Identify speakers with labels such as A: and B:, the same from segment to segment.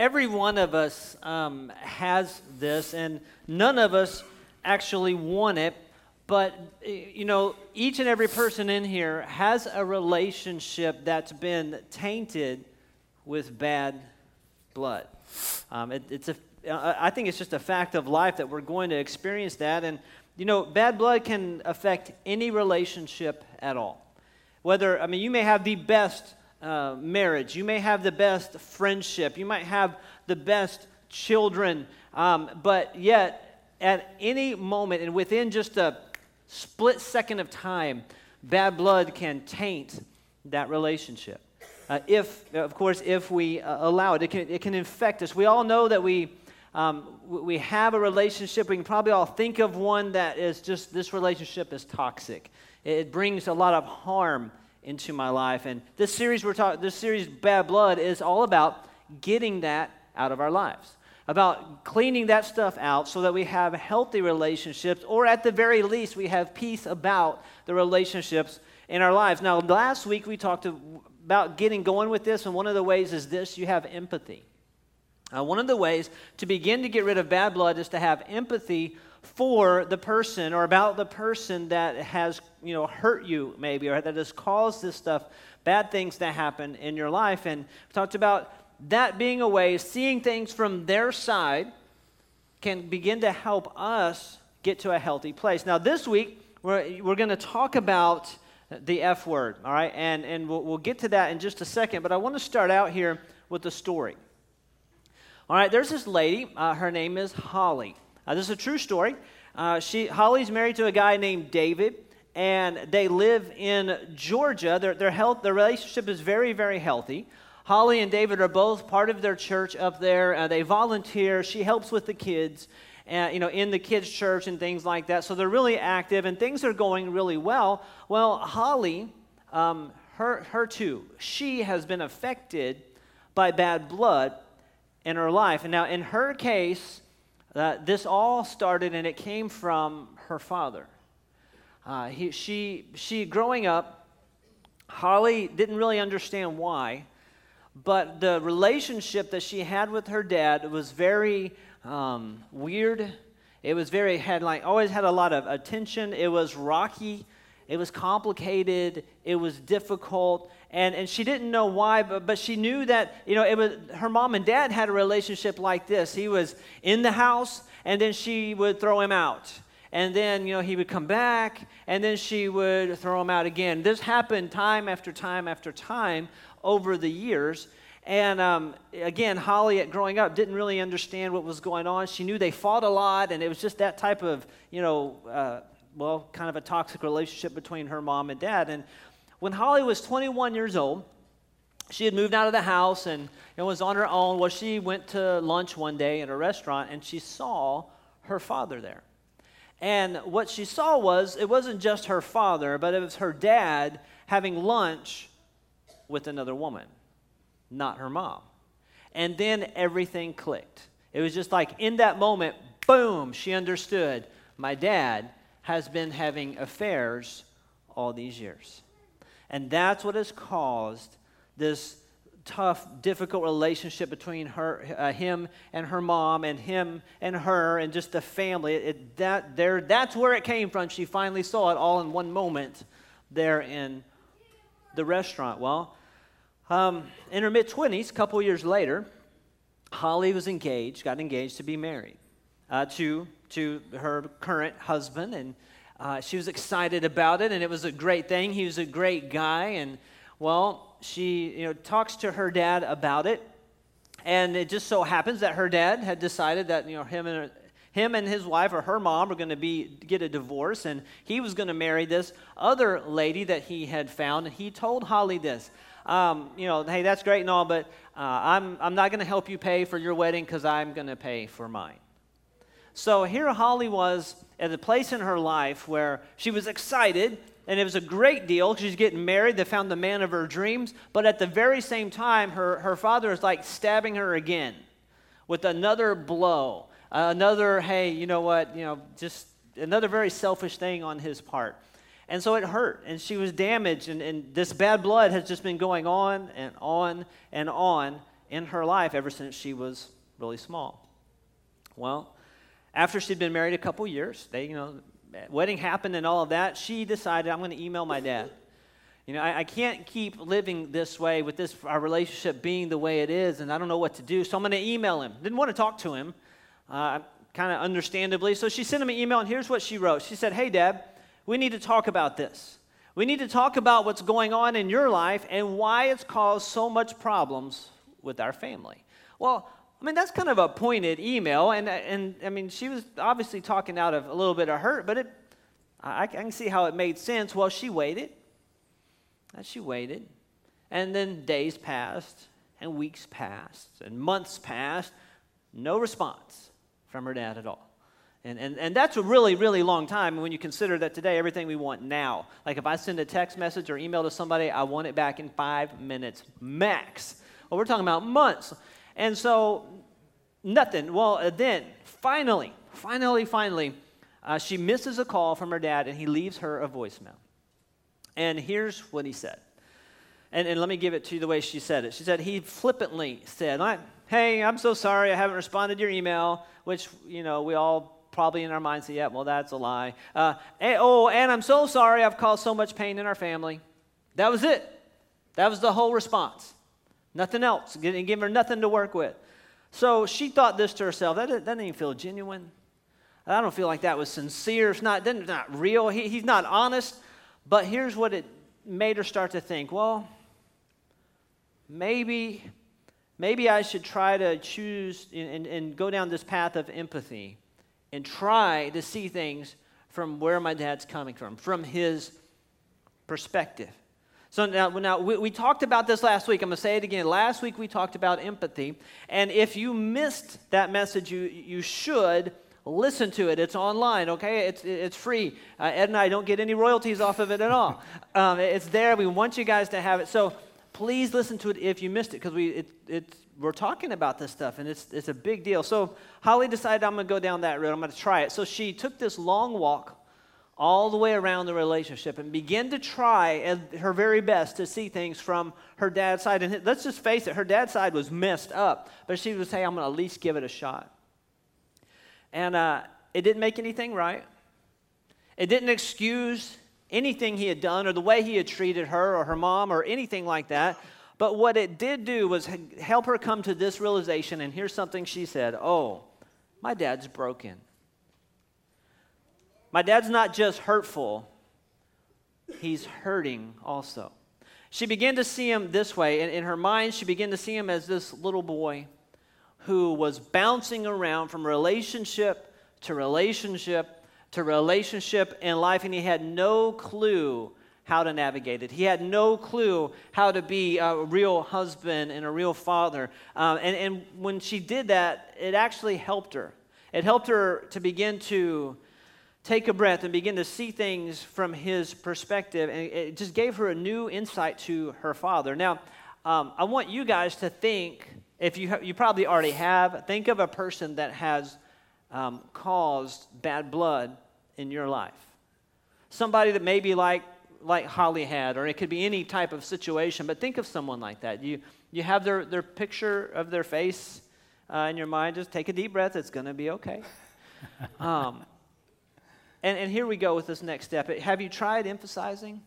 A: every one of us um, has this, and none of us actually want it. But, you know, each and every person in here has a relationship that's been tainted with bad blood. Um, it, it's a, I think it's just a fact of life that we're going to experience that. And, you know, bad blood can affect any relationship at all. Whether, I mean, you may have the best uh, marriage, you may have the best friendship, you might have the best children, um, but yet at any moment and within just a split second of time, bad blood can taint that relationship. Uh, if, of course, if we uh, allow it, it can, it can infect us. We all know that we, um, we have a relationship. We can probably all think of one that is just, this relationship is toxic. It brings a lot of harm into my life. And this series we're talking, this series Bad Blood is all about getting that out of our lives. About cleaning that stuff out so that we have healthy relationships, or at the very least, we have peace about the relationships in our lives. Now, last week we talked about getting going with this, and one of the ways is this you have empathy. Uh, one of the ways to begin to get rid of bad blood is to have empathy for the person or about the person that has you know hurt you maybe or that has caused this stuff bad things to happen in your life. And talked about that being a way seeing things from their side can begin to help us get to a healthy place. Now this week we're, we're going to talk about the f word all right? And, and we'll, we'll get to that in just a second but i want to start out here with a story. All right there's this lady uh, her name is holly uh, this is a true story. Uh, she, Holly's married to a guy named David, and they live in Georgia. Their, their, health, their relationship is very, very healthy. Holly and David are both part of their church up there. Uh, they volunteer. She helps with the kids, uh, you know, in the kids' church and things like that. So they're really active, and things are going really well. Well, Holly, um, her, her too, she has been affected by bad blood in her life. And now, in her case, uh, this all started and it came from her father. Uh, he, she, she, growing up, Holly didn't really understand why, but the relationship that she had with her dad was very um, weird. It was very, had like, always had a lot of attention. It was rocky. It was complicated. It was difficult. And, and she didn't know why, but, but she knew that, you know, it was, her mom and dad had a relationship like this. He was in the house, and then she would throw him out. And then, you know, he would come back, and then she would throw him out again. This happened time after time after time over the years. And um, again, Holly, at growing up, didn't really understand what was going on. She knew they fought a lot, and it was just that type of, you know, uh, well, kind of a toxic relationship between her mom and dad. And when Holly was 21 years old, she had moved out of the house and it was on her own. Well, she went to lunch one day in a restaurant and she saw her father there. And what she saw was it wasn't just her father, but it was her dad having lunch with another woman, not her mom. And then everything clicked. It was just like in that moment, boom, she understood my dad has been having affairs all these years. And that's what has caused this tough, difficult relationship between her, uh, him and her mom, and him and her, and just the family. It, that, there, that's where it came from. She finally saw it all in one moment there in the restaurant. Well, um, in her mid 20s, a couple years later, Holly was engaged, got engaged to be married uh, to to her current husband, and uh, she was excited about it, and it was a great thing. He was a great guy, and well, she you know talks to her dad about it, and it just so happens that her dad had decided that you know him and him and his wife or her mom were going to be get a divorce, and he was going to marry this other lady that he had found, and he told Holly this. Um, you know, hey, that's great and all, but uh, I'm, I'm not going to help you pay for your wedding because I'm going to pay for mine. So here Holly was at a place in her life where she was excited and it was a great deal. She's getting married. They found the man of her dreams. But at the very same time, her, her father is like stabbing her again with another blow. Another, hey, you know what, you know, just another very selfish thing on his part. And so it hurt, and she was damaged, and, and this bad blood has just been going on and on and on in her life ever since she was really small. Well, after she'd been married a couple years, they, you know, wedding happened and all of that, she decided, I'm going to email my dad. You know, I, I, can't keep living this way with this, our relationship being the way it is, and I don't know what to do, so I'm going to email him. Didn't want to talk to him, uh, kind of understandably. So she sent him an email, and here's what she wrote. She said, Hey, Dad, we need to talk about this. We need to talk about what's going on in your life and why it's caused so much problems with our family. Well, I mean, that's kind of a pointed email, and, and I mean, she was obviously talking out of a little bit of hurt, but it, I, I can see how it made sense. Well, she waited, and she waited, and then days passed, and weeks passed, and months passed, no response from her dad at all. And, and, and that's a really, really long time when you consider that today everything we want now. Like if I send a text message or email to somebody, I want it back in five minutes max. Well, we're talking about months. And so, nothing. Well, uh, then, finally, finally, finally, uh, she misses a call from her dad and he leaves her a voicemail. And here's what he said. And, and let me give it to you the way she said it. She said, he flippantly said, Hey, I'm so sorry I haven't responded to your email, which, you know, we all probably in our minds say, yeah, well, that's a lie. Uh, and, oh, and I'm so sorry I've caused so much pain in our family. That was it. That was the whole response. Nothing else. Didn't give her nothing to work with. So she thought this to herself that, that doesn't even feel genuine. I don't feel like that was sincere. It's not, it's not real. He, he's not honest. But here's what it made her start to think well, maybe, maybe I should try to choose and, and go down this path of empathy and try to see things from where my dad's coming from, from his perspective. So now, now we, we, talked about this last week. I'm going to say it again. Last week we talked about empathy. And if you missed that message, you, you should listen to it. It's online, okay? It's, it's free. Uh, Ed and I don't get any royalties off of it at all. Um, it's there. We want you guys to have it. So please listen to it if you missed it because we, it, it's we're talking about this stuff and it's, it's a big deal. So Holly decided I'm going to go down that road. I'm going to try it. So she took this long walk all the way around the relationship and begin to try her very best to see things from her dad's side. And let's just face it, her dad's side was messed up, but she would say, I'm going to at least give it a shot. And uh, it didn't make anything right. It didn't excuse anything he had done or the way he had treated her or her mom or anything like that. But what it did do was help her come to this realization. And here's something she said Oh, my dad's broken. My dad's not just hurtful, he's hurting also. She began to see him this way. In, in her mind, she began to see him as this little boy who was bouncing around from relationship to relationship to relationship in life, and he had no clue how to navigate it. He had no clue how to be a real husband and a real father. Um, and, and when she did that, it actually helped her. It helped her to begin to take a breath and begin to see things from his perspective. And it just gave her a new insight to her father. Now, um, I want you guys to think, if you, ha- you probably already have, think of a person that has um, caused bad blood in your life. Somebody that maybe like like Holly had, or it could be any type of situation, but think of someone like that. You, you have their, their picture of their face uh, in your mind. Just take a deep breath. It's going to be okay. Um, and, and here we go with this next step. Have you tried emphasizing?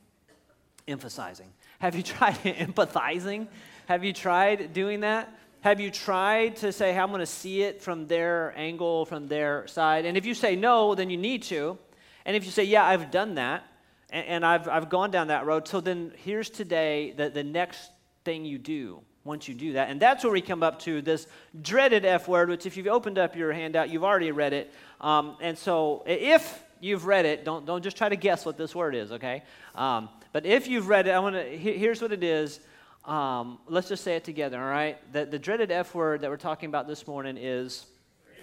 A: Emphasizing. Have you tried empathizing? Have you tried doing that? Have you tried to say, hey, I'm going to see it from their angle, from their side? And if you say no, then you need to. And if you say, yeah, I've done that, and, and I've, I've gone down that road. So then here's today the, the next thing you do once you do that. And that's where we come up to this dreaded F word, which if you've opened up your handout, you've already read it. Um, and so if you've read it, don't, don't just try to guess what this word is, okay? Um, but if you've read it, I want to, here's what it is. Um, let's just say it together, all right? The, the dreaded F word that we're talking about this morning is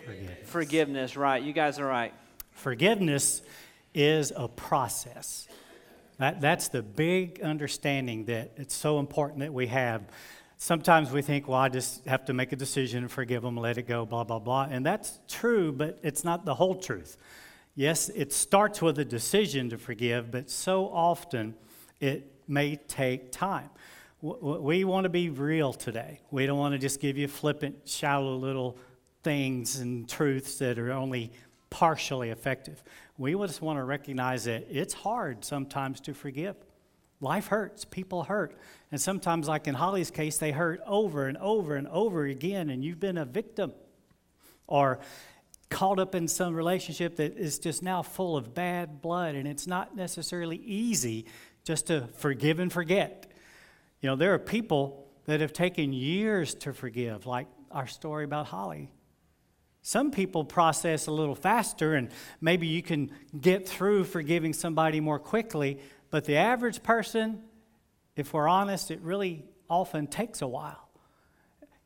A: forgiveness. forgiveness, right? You guys are right.
B: Forgiveness is a process. That, that's the big understanding that it's so important that we have. Sometimes we think, well, I just have to make a decision and forgive them, let it go, blah, blah, blah. And that's true, but it's not the whole truth. Yes, it starts with a decision to forgive, but so often it may take time. we want to be real today. We don't want to just give you flippant, shallow little things and truths that are only partially effective. We just want to recognize that it's hard sometimes to forgive. Life hurts, people hurt. And sometimes, like in Holly's case, they hurt over and over and over again, and you've been a victim or caught up in some relationship that is just now full of bad blood, and it's not necessarily easy just to forgive and forget. You know, there are people that have taken years to forgive, like our story about Holly. Some people process a little faster, and maybe you can get through forgiving somebody more quickly, but the average person, if we're honest, it really often takes a while.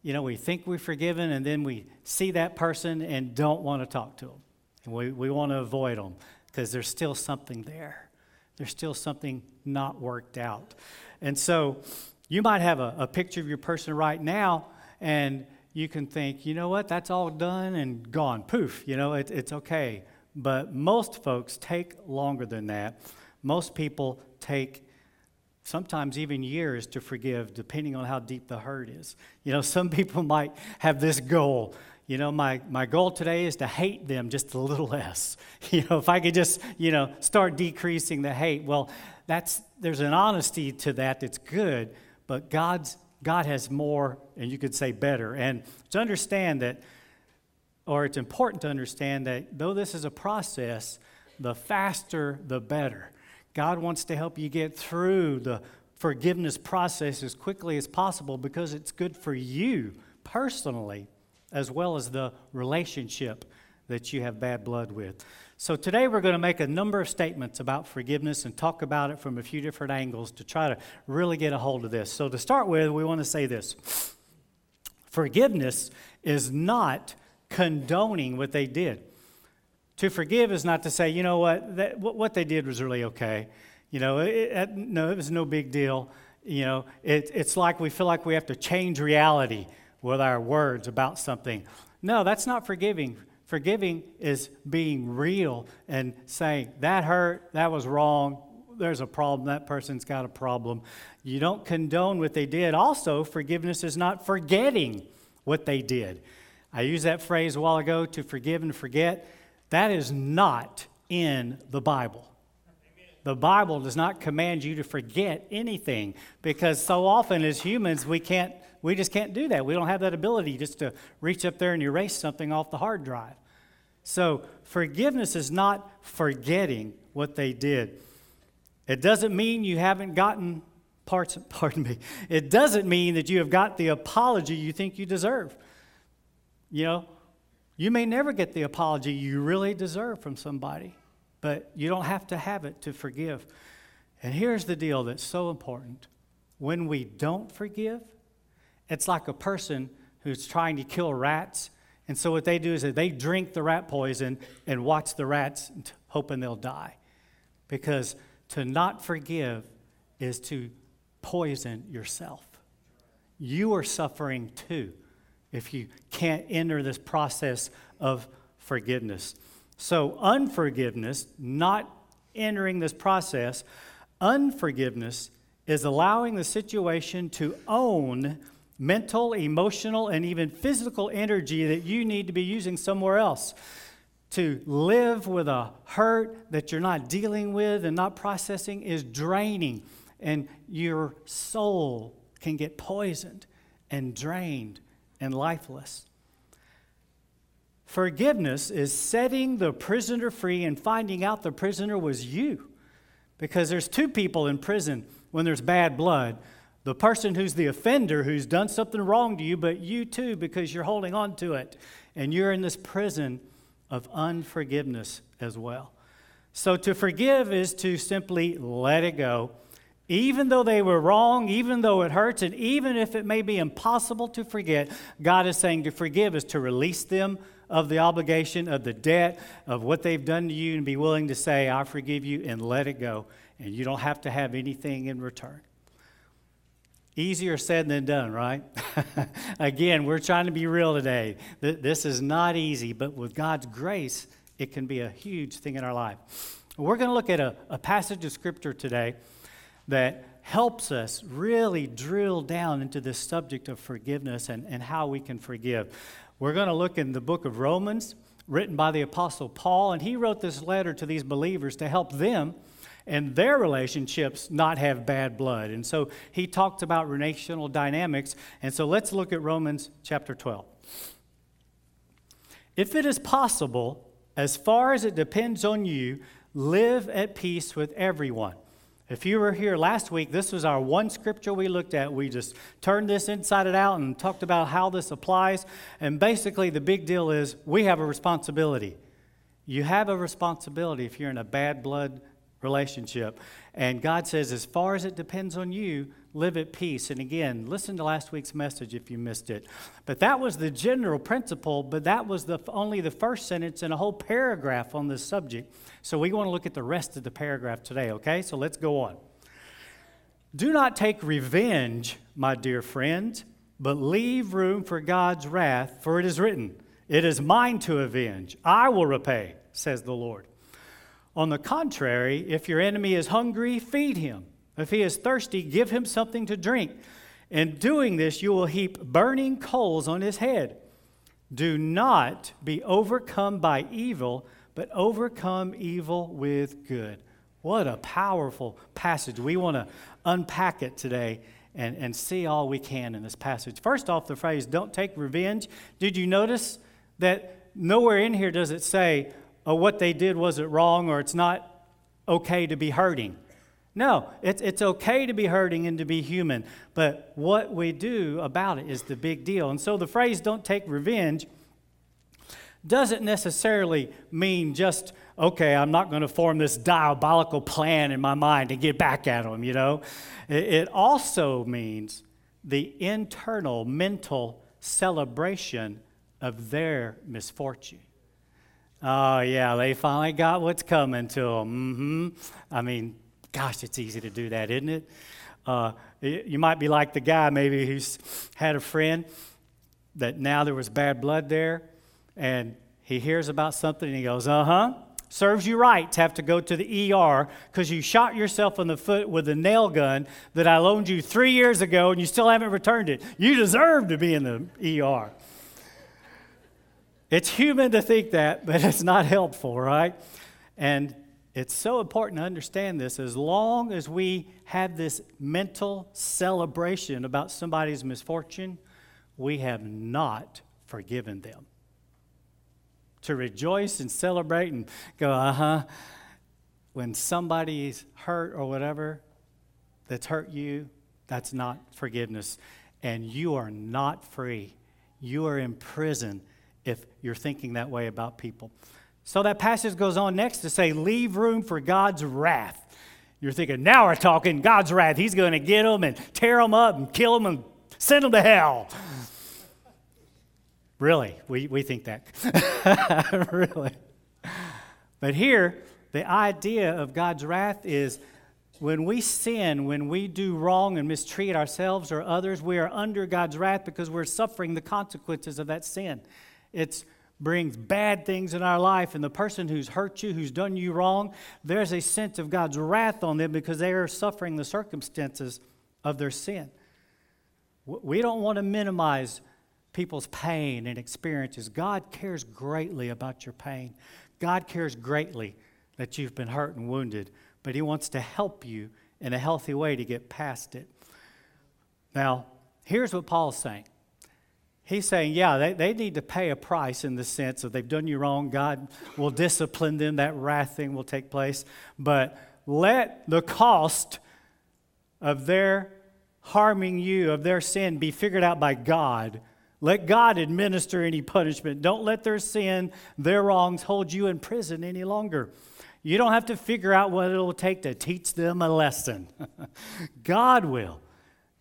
B: You know, we think we're forgiven, and then we see that person and don't want to talk to them. And we, we want to avoid them because there's still something there. There's still something not worked out. And so you might have a, a picture of your person right now, and you can think, you know what, that's all done and gone. Poof, you know, it, it's okay. But most folks take longer than that. Most people take sometimes even years to forgive, depending on how deep the hurt is. You know, some people might have this goal. You know, my, my goal today is to hate them just a little less. You know, if I could just, you know, start decreasing the hate. Well, that's there's an honesty to that that's good, but God's God has more, and you could say better. And to understand that, or it's important to understand that though this is a process, the faster the better. God wants to help you get through the forgiveness process as quickly as possible because it's good for you personally as well as the relationship that you have bad blood with. So today we're going to make a number of statements about forgiveness and talk about it from a few different angles to try to really get a hold of this. So to start with, we want to say this. Forgiveness is not condoning what they did. To forgive is not to say, you know what, that, what they did was really okay. You know, it, no, it was no big deal. You know, it, it's like we feel like we have to change reality with our words about something. No, that's not forgiving. Forgiving is being real and saying, that hurt, that was wrong, there's a problem, that person's got a problem. You don't condone what they did. Also, forgiveness is not forgetting what they did. I used that phrase a while ago to forgive and forget. That is not in the Bible. The Bible does not command you to forget anything because so often as humans we can't we just can't do that. We don't have that ability just to reach up there and erase something off the hard drive. So, forgiveness is not forgetting what they did. It doesn't mean you haven't gotten parts, pardon me, it doesn't mean that you have got the apology you think you deserve. You know, you may never get the apology you really deserve from somebody, but you don't have to have it to forgive. And here's the deal that's so important when we don't forgive, it's like a person who's trying to kill rats and so what they do is they drink the rat poison and watch the rats, hoping they'll die. Because to not forgive is to poison yourself. You are suffering too if you can't enter this process of forgiveness. So, unforgiveness, not entering this process, unforgiveness is allowing the situation to own mental, emotional, and even physical energy that you need to be using somewhere else. To live with a hurt that you're not dealing with and not processing is draining, and your soul can get poisoned and drained and lifeless. Forgiveness is setting the prisoner free and finding out the prisoner was you. Because there's two people in prison when there's bad blood the person who's the offender, who's done something wrong to you, but you too, because you're holding on to it. And you're in this prison of unforgiveness as well. So to forgive is to simply let it go, even though they were wrong, even though it hurts, and even if it may be impossible to forget, God is saying to forgive is to release them of the obligation, of the debt, of what they've done to you, and be willing to say, I forgive you, and let it go. And you don't have to have anything in return. Easier said than done, right? Again, we're trying to be real today. This is not easy, but with God's grace, it can be a huge thing in our life. We're going to look at a, a passage of scripture today that helps us really drill down into this subject of forgiveness and, and how we can forgive. We're going to look in the book of Romans, written by the Apostle Paul, and he wrote this letter to these believers to help them and their relationships not have bad blood. And so he talked about relational dynamics. And so let's look at Romans chapter 12. If it is possible, as far as it depends on you, live at peace with everyone. If you were here last week, this was our one scripture we looked at. We just turned this inside out and talked about how this applies. And basically, the big deal is we have a responsibility. You have a responsibility if you're in a bad blood relationship. And God says, as far as it depends on you, live at peace. And again, listen to last week's message if you missed it. But that was the general principle, but that was the, only the first sentence in a whole paragraph on this subject. So we want to look at the rest of the paragraph today, okay? So let's go on. Do not take revenge, my dear friends, but leave room for God's wrath, for it is written, It is mine to avenge. I will repay, says the Lord. On the contrary, if your enemy is hungry, feed him. If he is thirsty, give him something to drink. In doing this, you will heap burning coals on his head. Do not be overcome by evil, but overcome evil with good. What a powerful passage. We want to unpack it today and, and see all we can in this passage. First off, the phrase, don't take revenge. Did you notice that nowhere in here does it say, oh, what they did wasn't wrong or it's not okay to be hurting? No, it's, it's okay to be hurting and to be human, but what we do about it is the big deal. And so the phrase, don't take revenge, doesn't necessarily mean just, okay, I'm not going to form this diabolical plan in my mind to get back at them, you know? It, it also means the internal mental celebration of their misfortune. Oh, yeah, they finally got what's coming to them. Mm-hmm. I mean, Gosh, it's easy to do that, isn't it? Uh, you might be like the guy maybe who's had a friend that now there was bad blood there, and he hears about something and he goes, uh huh. Serves you right to have to go to the ER because you shot yourself in the foot with a nail gun that I loaned you three years ago and you still haven't returned it. You deserve to be in the ER. It's human to think that, but it's not helpful, right? And it's so important to understand this. As long as we have this mental celebration about somebody's misfortune, we have not forgiven them. To rejoice and celebrate and go, uh huh, when somebody's hurt or whatever that's hurt you, that's not forgiveness. And you are not free. You are in prison if you're thinking that way about people. So that passage goes on next to say, leave room for God's wrath. You're thinking, now we're talking God's wrath. He's going to get them and tear them up and kill them and send them to hell. really, we, we think that. really. But here, the idea of God's wrath is when we sin, when we do wrong and mistreat ourselves or others, we are under God's wrath because we're suffering the consequences of that sin. It's brings bad things in our life, and the person who's hurt you, who's done you wrong, there's a sense of God's wrath on them because they are suffering the circumstances of their sin. We don't want to minimize people's pain and experiences. God cares greatly about your pain. God cares greatly that you've been hurt and wounded, but He wants to help you in a healthy way to get past it. Now, here's what Paul's saying He's saying, yeah, they, they need to pay a price in the sense of they've done you wrong. God will discipline them. That wrath thing will take place. But let the cost of their harming you, of their sin, be figured out by God. Let God administer any punishment. Don't let their sin, their wrongs, hold you in prison any longer. You don't have to figure out what it will take to teach them a lesson. God will.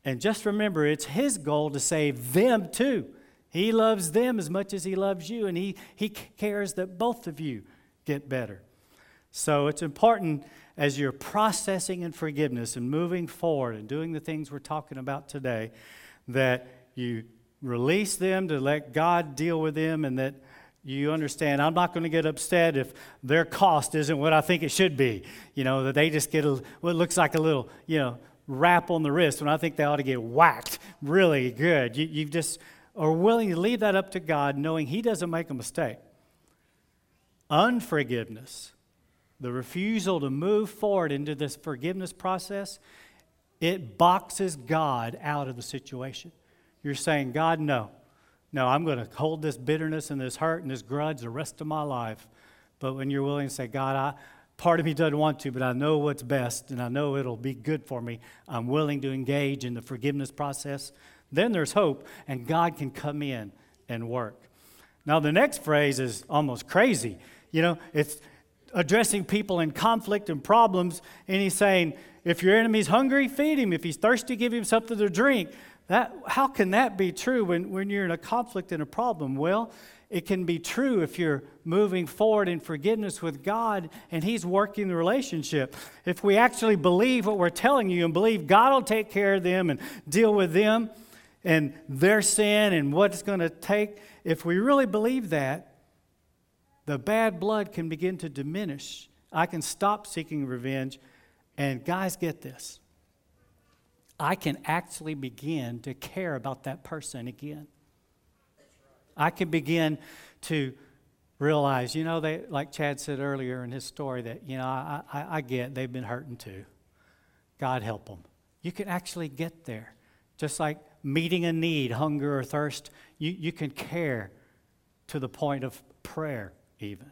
B: And just remember, it's His goal to save them too. He loves them as much as He loves you, and He, he cares that both of you get better. So it's important as you're processing in forgiveness and moving forward and doing the things we're talking about today that you release them to let God deal with them and that you understand I'm not going to get upset if their cost isn't what I think it should be. You know, that they just get a, what looks like a little, you know, rap on the wrist when I think they ought to get whacked really good. You, you just are willing to leave that up to God, knowing He doesn't make a mistake. Unforgiveness, the refusal to move forward into this forgiveness process, it boxes God out of the situation. You're saying, God, no. No, I'm going to hold this bitterness and this hurt and this grudge the rest of my life. But when you're willing to say, God, I, part of me doesn't want to, but I know what's best and I know it'll be good for me, I'm willing to engage in the forgiveness process, then there's hope and God can come in and work. Now, the next phrase is almost crazy. You know, it's addressing people in conflict and problems, and he's saying, if your enemy's hungry, feed him. If he's thirsty, give him something to drink. That, how can that be true when, when you're in a conflict and a problem? Well, it can be true if you're moving forward in forgiveness with God and He's working the relationship. If we actually believe what we're telling you and believe God will take care of them and deal with them and their sin and what it's going to take, if we really believe that, the bad blood can begin to diminish. I can stop seeking revenge. And guys, get this I can actually begin to care about that person again. I can begin to realize, you know, they, like Chad said earlier in his story, that, you know, I, I, I get they've been hurting too. God help them. You can actually get there. Just like meeting a need, hunger or thirst, you, you can care to the point of prayer, even.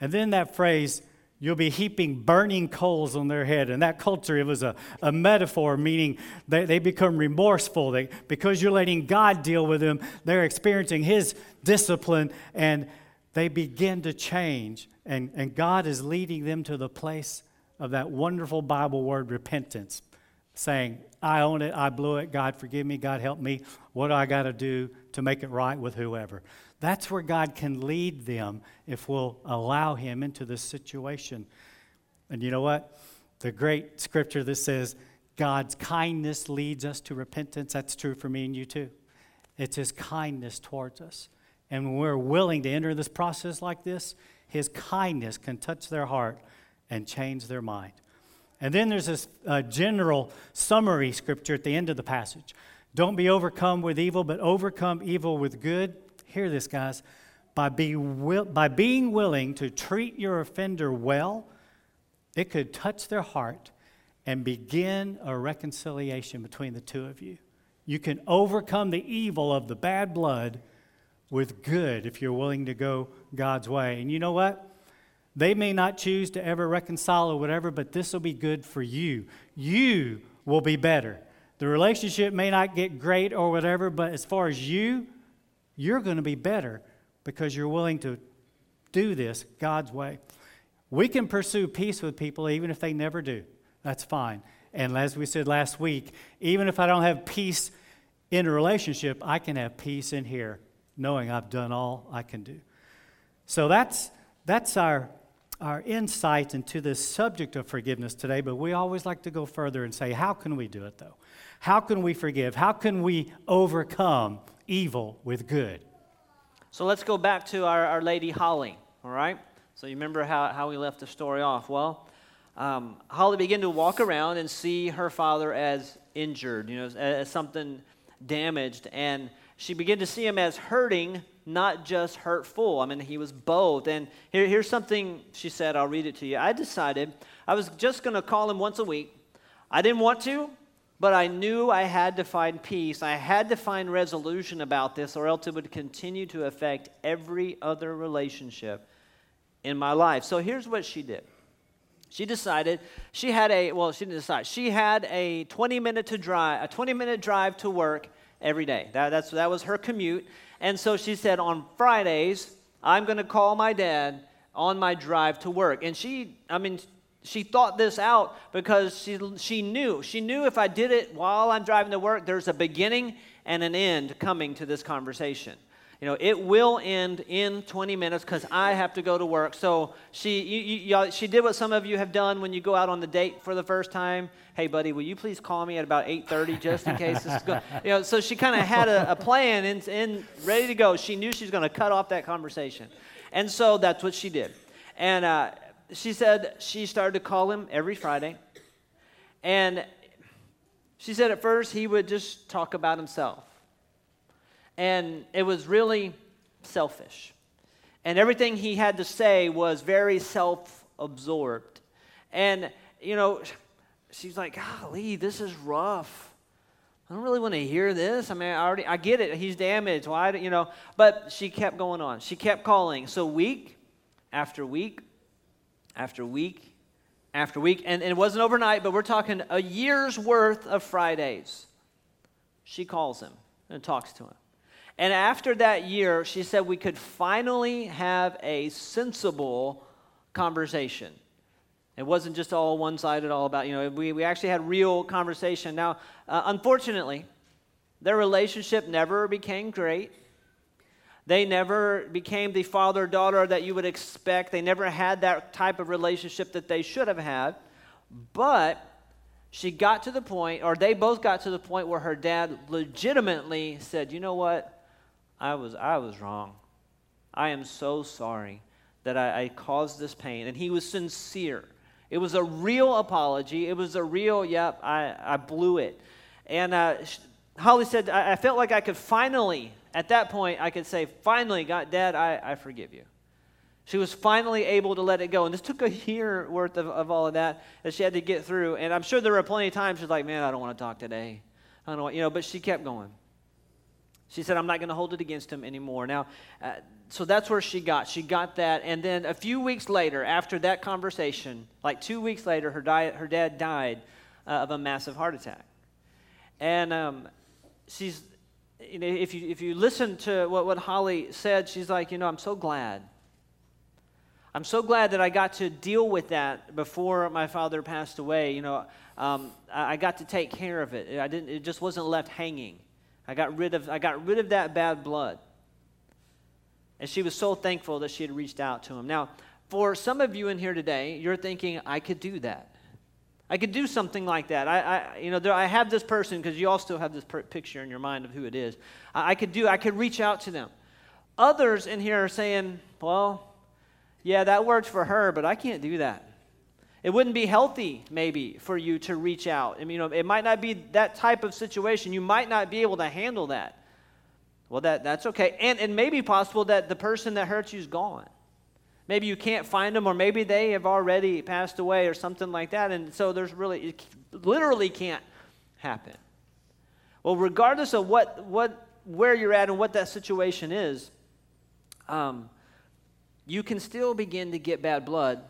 B: And then that phrase, You'll be heaping burning coals on their head. In that culture, it was a, a metaphor, meaning they, they become remorseful. They, because you're letting God deal with them, they're experiencing His discipline and they begin to change. And, and God is leading them to the place of that wonderful Bible word, repentance, saying, I own it, I blew it, God forgive me, God help me. What do I got to do to make it right with whoever? That's where God can lead them if we'll allow Him into this situation. And you know what? The great scripture that says God's kindness leads us to repentance, that's true for me and you too. It's His kindness towards us. And when we're willing to enter this process like this, His kindness can touch their heart and change their mind. And then there's this uh, general summary scripture at the end of the passage. Don't be overcome with evil, but overcome evil with good hear this, guys, by, be will, by being willing to treat your offender well, it could touch their heart and begin a reconciliation between the two of you. You can overcome the evil of the bad blood with good if you're willing to go God's way. And you know what? They may not choose to ever reconcile or whatever, but this will be good for you. You will be better. The relationship may not get great or whatever, but as far as you, you're going to be better because you're willing to do this God's way. We can pursue peace with people even if they never do. That's fine. And as we said last week, even if I don't have peace in a relationship, I can have peace in here, knowing I've done all I can do. So that's, that's our, our insight into this subject of forgiveness today, but we always like to go further and say, how can we do it though? How can we forgive? How can we overcome evil with good.
A: So let's go back to our, our lady Holly, all right? So you remember how, how we left the story off? Well, um, Holly began to walk around and see her father as injured, you know, as, as something damaged. And she began to see him as hurting, not just hurtful. I mean, he was both. And here, here's something she said, I'll read it to you. I decided I was just going to call him once a week. I didn't want to, but I knew I had to find peace. I had to find resolution about this, or else it would continue to affect every other relationship in my life. So here's what she did. She decided she had a well, she didn't decide. She had a 20 minute to drive, a 20 minute drive to work every day. That, that's, that was her commute. And so she said, on Fridays, I'm going to call my dad on my drive to work. And she, I mean, she thought this out because she, she knew. She knew if I did it while I'm driving to work, there's a beginning and an end coming to this conversation. You know, it will end in 20 minutes because I have to go to work. So she, you, you, she did what some of you have done when you go out on the date for the first time. Hey, buddy, will you please call me at about 8:30 just in case this is going? You know, so she kind of had a, a plan and, and ready to go. She knew she was going to cut off that conversation, and so that's what she did. And uh, she said she started to call him every Friday. And She said at first he would just talk about himself. And it was really selfish. And everything he had to say was very self absorbed. And, you know, she's like, golly, this is rough. I don't really want to hear this. I mean, I already, I get it. He's damaged. Why, you know? But she kept going on. She kept calling. So week after week after week after week, and, and it wasn't overnight, but we're talking a year's worth of Fridays. She calls him and talks to him. And after that year, she said we could finally have a sensible conversation. It wasn't just all one sided, all about, you know, we, we actually had real conversation. Now, uh, unfortunately, their relationship never became great. They never became the father daughter that you would expect. They never had that type of relationship that they should have had. But she got to the point, or they both got to the point where her dad legitimately said, You know what? I was, I was wrong. I am so sorry that I, I caused this pain. And he was sincere. It was a real apology. It was a real, yep, I, I blew it. And uh, Holly said, I, I, felt like I could finally, at that point, I could say, finally, God, Dad, I, I forgive you. She was finally able to let it go. And this took a year worth of, of all of that that she had to get through. And I'm sure there were plenty of times she's like, man, I don't want to talk today. I don't know, you know, but she kept going. She said, I'm not going to hold it against him anymore. Now, uh, so that's where she got. She got that. And then a few weeks later, after that conversation, like two weeks later, her, di- her dad died uh, of a massive heart attack. And um, she's, you know, if you, if you listen to what, what Holly said, she's like, you know, I'm so glad. I'm so glad that I got to deal with that before my father passed away. You know, um, I, I got to take care of it. I didn't, it just wasn't left hanging. I got rid of, I got rid of that bad blood. And she was so thankful that she had reached out to him. Now, for some of you in here today, you're thinking, I could do that. I could do something like that. I, I you know, there, I have this person because you all still have this per- picture in your mind of who it is. I, I could do. I could reach out to them. Others in here are saying, "Well, yeah, that worked for her, but I can't do that. It wouldn't be healthy, maybe, for you to reach out. I mean, you know, it might not be that type of situation. You might not be able to handle that. Well, that, that's okay. And it may be possible that the person that hurt you is gone. Maybe you can't find them, or maybe they have already passed away, or something like that. And so there's really, it literally can't happen. Well, regardless of what, what, where you're at and what that situation is, um, you can still begin to get bad blood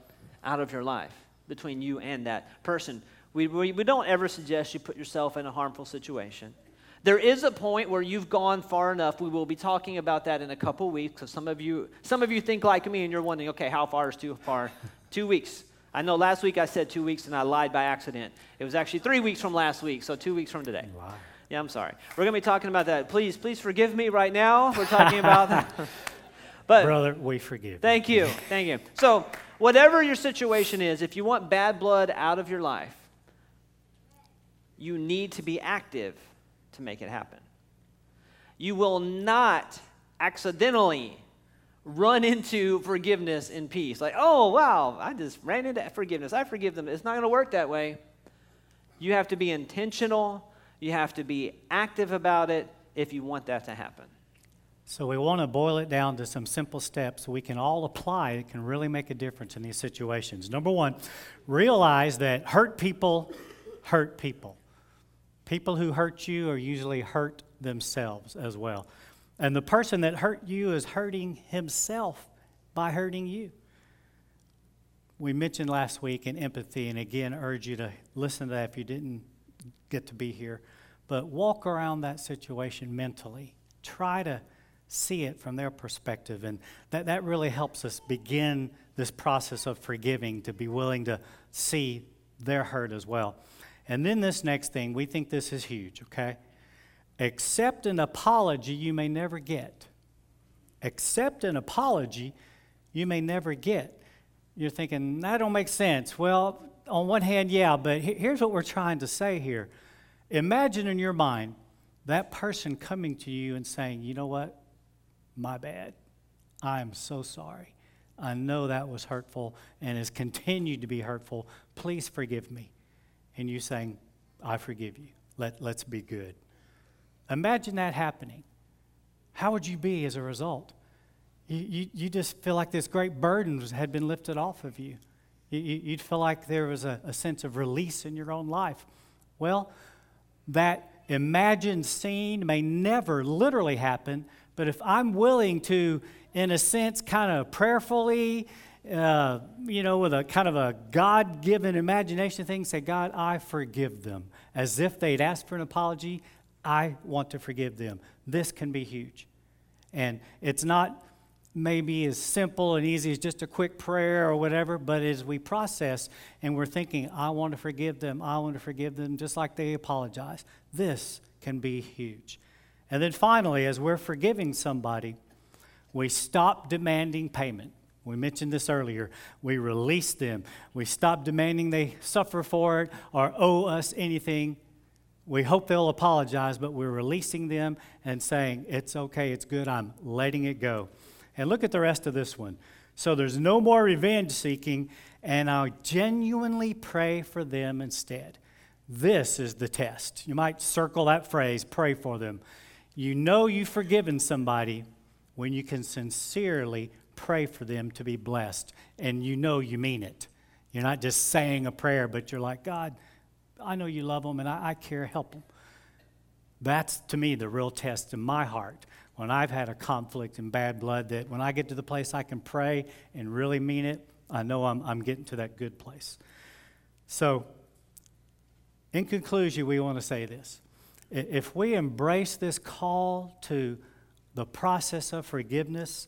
A: out of your life between you and that person. We, we, we don't ever suggest you put yourself in a harmful situation. There is a point where you've gone far enough. We will be talking about that in a couple weeks. Because some of you, some of you think like me, and you're wondering, okay, how far is too far? two weeks. I know last week I said two weeks, and I lied by accident. It was actually three weeks from last week, so two weeks from today. Wow. Yeah, I'm sorry. We're going to be talking about that. Please, please forgive me right now. We're talking about that.
B: But brother, we forgive.
A: Thank you, thank you. So, whatever your situation is, if you want bad blood out of your life, you need to be active to make it happen. You will not accidentally run into forgiveness and peace. Like, oh, wow, I just ran into forgiveness. I forgive them. It's not going to work that way. You have to be intentional, you have to be active about it if you want that to happen.
B: So, we want to boil it down to some simple steps we can all apply. that can really make a difference in these situations. Number one, realize that hurt people hurt people. People who hurt you are usually hurt themselves as well. And the person that hurt you is hurting himself by hurting you. We mentioned last week in empathy, and again, urge you to listen to that if you didn't get to be here. But walk around that situation mentally. Try to see it from their perspective. And that, that really helps us begin this process of forgiving, to be willing to see their hurt as well. And then this next thing, we think this is huge, okay? Accept an apology you may never get. Accept an apology you may never get. You're thinking, that don't make sense. Well, on one hand, yeah, but here's what we're trying to say here. Imagine in your mind that person coming to you and saying, you know what? My bad. I am so sorry. I know that was hurtful and has continued to be hurtful. Please forgive me and you saying, I forgive you. Let, let's be good. Imagine that happening. How would you be as a result? You, you, you just feel like this great burden had been lifted off of you. you, you'd feel like there was a, a sense of release in your own life. Well, that imagined scene may never literally happen, but if I'm willing to, in a sense, kind of prayerfully, uh, you know, with a kind of a God given imagination thing, say, God, I forgive them. As if they'd asked for an apology, I want to forgive them. This can be huge. And it's not maybe as simple and easy as just a quick prayer or whatever, but as we process and we're thinking, I want to forgive them, I want to forgive them, just like they apologize, this can be huge. And then finally, as we're forgiving somebody, we stop demanding payment. We mentioned this earlier. We release them. We stop demanding they suffer for it or owe us anything. We hope they'll apologize, but we're releasing them and saying, It's okay, it's good, I'm letting it go. And look at the rest of this one. So there's no more revenge seeking, and I'll genuinely pray for them instead. This is the test. You might circle that phrase, pray for them. You know you've forgiven somebody when you can sincerely pray for them to be blessed, and you know you mean it. You're not just saying a prayer, but you're like, God, I know you love them and I, I care, help them. That's to me the real test in my heart when I've had a conflict and bad blood that when I get to the place I can pray and really mean it, I know I'm, I'm getting to that good place. So, in conclusion, we want to say this. If we embrace this call to the process of forgiveness,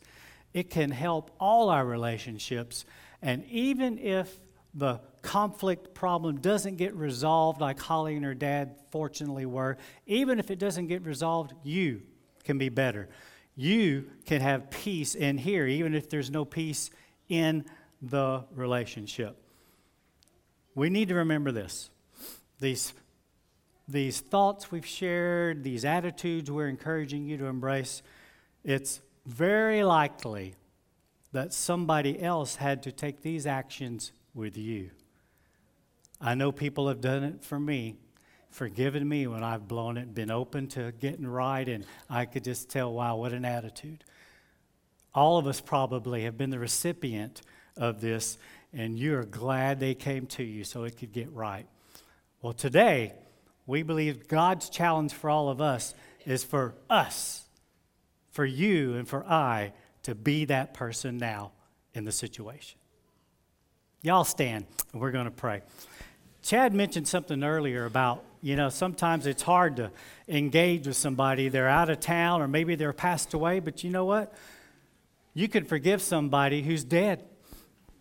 B: it can help all our relationships. And even if the conflict problem doesn't get resolved like Holly and her dad fortunately were, even if it doesn't get resolved, you can be better. You can have peace in here, even if there's no peace in the relationship. We need to remember this. These, these thoughts we've shared, these attitudes we're encouraging you to embrace, it's very likely that somebody else had to take these actions with you. I know people have done it for me, forgiven me when I've blown it, been open to getting right, and I could just tell, wow, what an attitude. All of us probably have been the recipient of this, and you're glad they came to you so it could get right. Well, today, we believe God's challenge for all of us is for us, for you and for I, to be that person now in the situation. Y'all stand, and we're going to pray. Chad mentioned something earlier about, you know, sometimes it's hard to engage with somebody. They're out of town or maybe they're passed away, but you know what? You can forgive somebody who's dead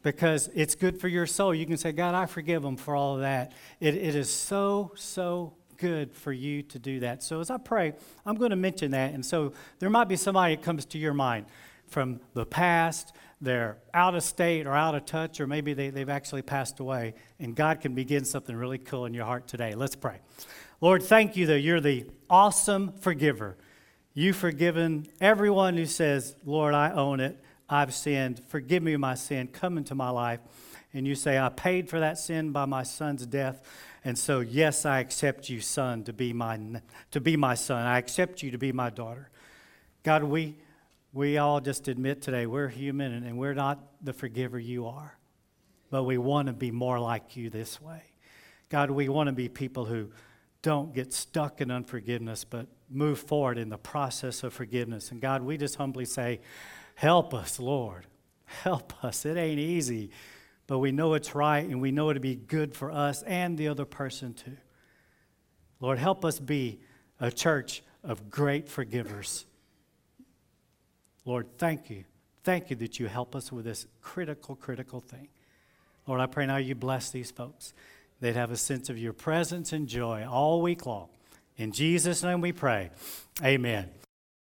B: because it's good for your soul. You can say, God, I forgive them for all of that. It, it is so, so good for you to do that. So as I pray, I'm going to mention that. And so there might be somebody that comes to your mind from the past, they're out of state or out of touch, or maybe they, they've actually passed away. And God can begin something really cool in your heart today. Let's pray. Lord, thank you that you're the awesome forgiver. You've forgiven everyone who says, Lord, I own it. I've sinned. Forgive me my sin. Come into my life. And you say, I paid for that sin by my son's death. And so, yes, I accept you, son, to be my, to be my son. I accept you to be my daughter. God, we, we all just admit today we're human and, and we're not the forgiver you are. But we want to be more like you this way. God, we want to be people who don't get stuck in unforgiveness, but move forward in the process of forgiveness. And God, we just humbly say, Help us, Lord. Help us. It ain't easy, but we know it's right and we know it'll be good for us and the other person too. Lord, help us be a church of great forgivers. Lord, thank you. Thank you that you help us with this critical, critical thing. Lord, I pray now you bless these folks. They'd have a sense of your presence and joy all week long. In Jesus' name we pray. Amen.